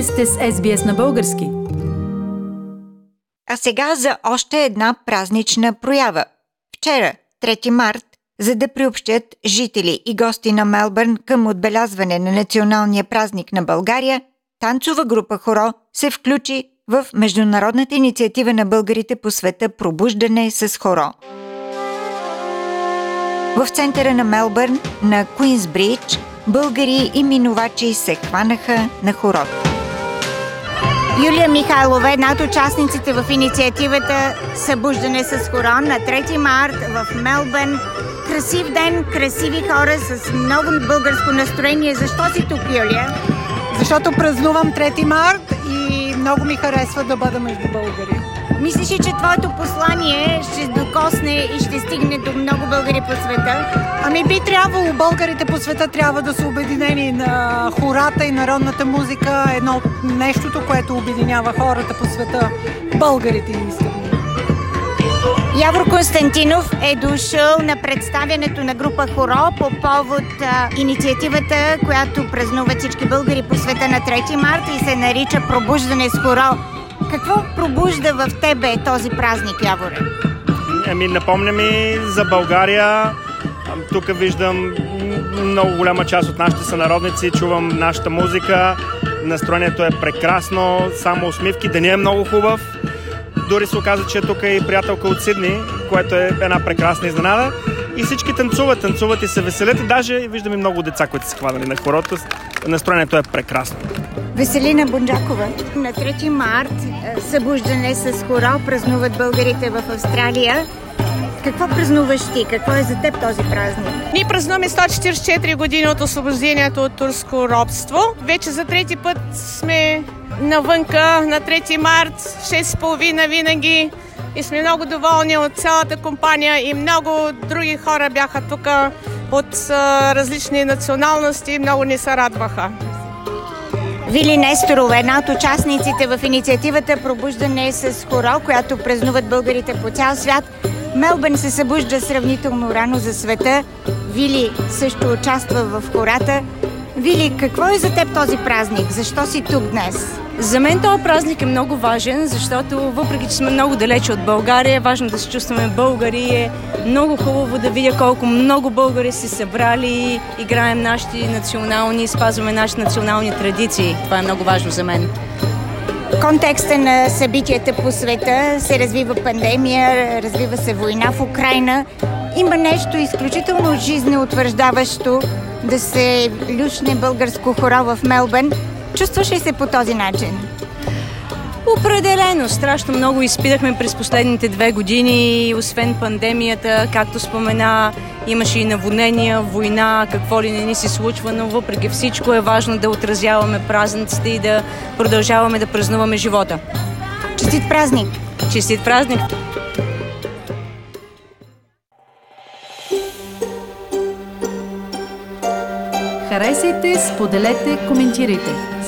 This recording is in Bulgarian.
Вие сте с SBS на български. А сега за още една празнична проява. Вчера, 3 март, за да приобщят жители и гости на Мелбърн към отбелязване на националния празник на България, танцова група Хоро се включи в международната инициатива на българите по света Пробуждане с хоро. В центъра на Мелбърн, на Куинсбридж, българи и минувачи се хванаха на хорото. Юлия Михайлова една от участниците в инициативата Събуждане с хорон на 3 март в Мелбърн. Красив ден, красиви хора с много българско настроение. Защо си тук, Юлия? Защото празнувам 3 март и много ми харесва да бъда между българи. Мислиш ли, че твоето послание ще докосне и ще стигне до много българи по света? Ами би трябвало българите по света трябва да са обединени на хората и народната музика. Едно от нещото, което обединява хората по света. Българите искат. Явор Константинов е дошъл на представянето на група Хоро по повод а, инициативата, която празнуват всички българи по света на 3 марта и се нарича Пробуждане с Хоро. Какво пробужда в тебе този празник, Яворе? Ами, напомня ми за България. Тук виждам много голяма част от нашите сънародници, чувам нашата музика. Настроението е прекрасно, само усмивки, деня е много хубав. Дори се оказа, че тук е и приятелка от Сидни, което е една прекрасна изненада. И всички танцуват, танцуват и се веселят. И даже виждам и много деца, които са хванали на хорото. Настроението е прекрасно. Веселина Бунджакова. На 3 март е, събуждане с хоро празнуват българите в Австралия. Какво празнуваш ти? Какво е за теб този празник? Ние празнуваме 144 години от освобождението от турско робство. Вече за трети път сме навънка на 3 март, 6.30 винаги. И сме много доволни от цялата компания и много други хора бяха тук от различни националности. Много ни се радваха. Вили Несторова, една от участниците в инициативата Пробуждане с хоро, която празнуват българите по цял свят. Мелбърн се събужда сравнително рано за света. Вили също участва в хората. Вили, какво е за теб този празник? Защо си тук днес? За мен този празник е много важен, защото въпреки, че сме много далече от България, важно да се чувстваме българи. Е много хубаво да видя колко много българи се събрали, играем нашите национални, спазваме нашите национални традиции. Това е много важно за мен. Контекста на събитията по света се развива пандемия, развива се война в Украина. Има нещо изключително жизнеутвърждаващо да се люшне българско хоро в Мелбърн. Чувстваш ли се по този начин? Определено. Страшно много изпитахме през последните две години. Освен пандемията, както спомена, имаше и наводнения, война, какво ли не ни се случва, но въпреки всичко е важно да отразяваме празниците и да продължаваме да празнуваме живота. Честит празник! Честит празник! Харесайте, споделете, коментирайте.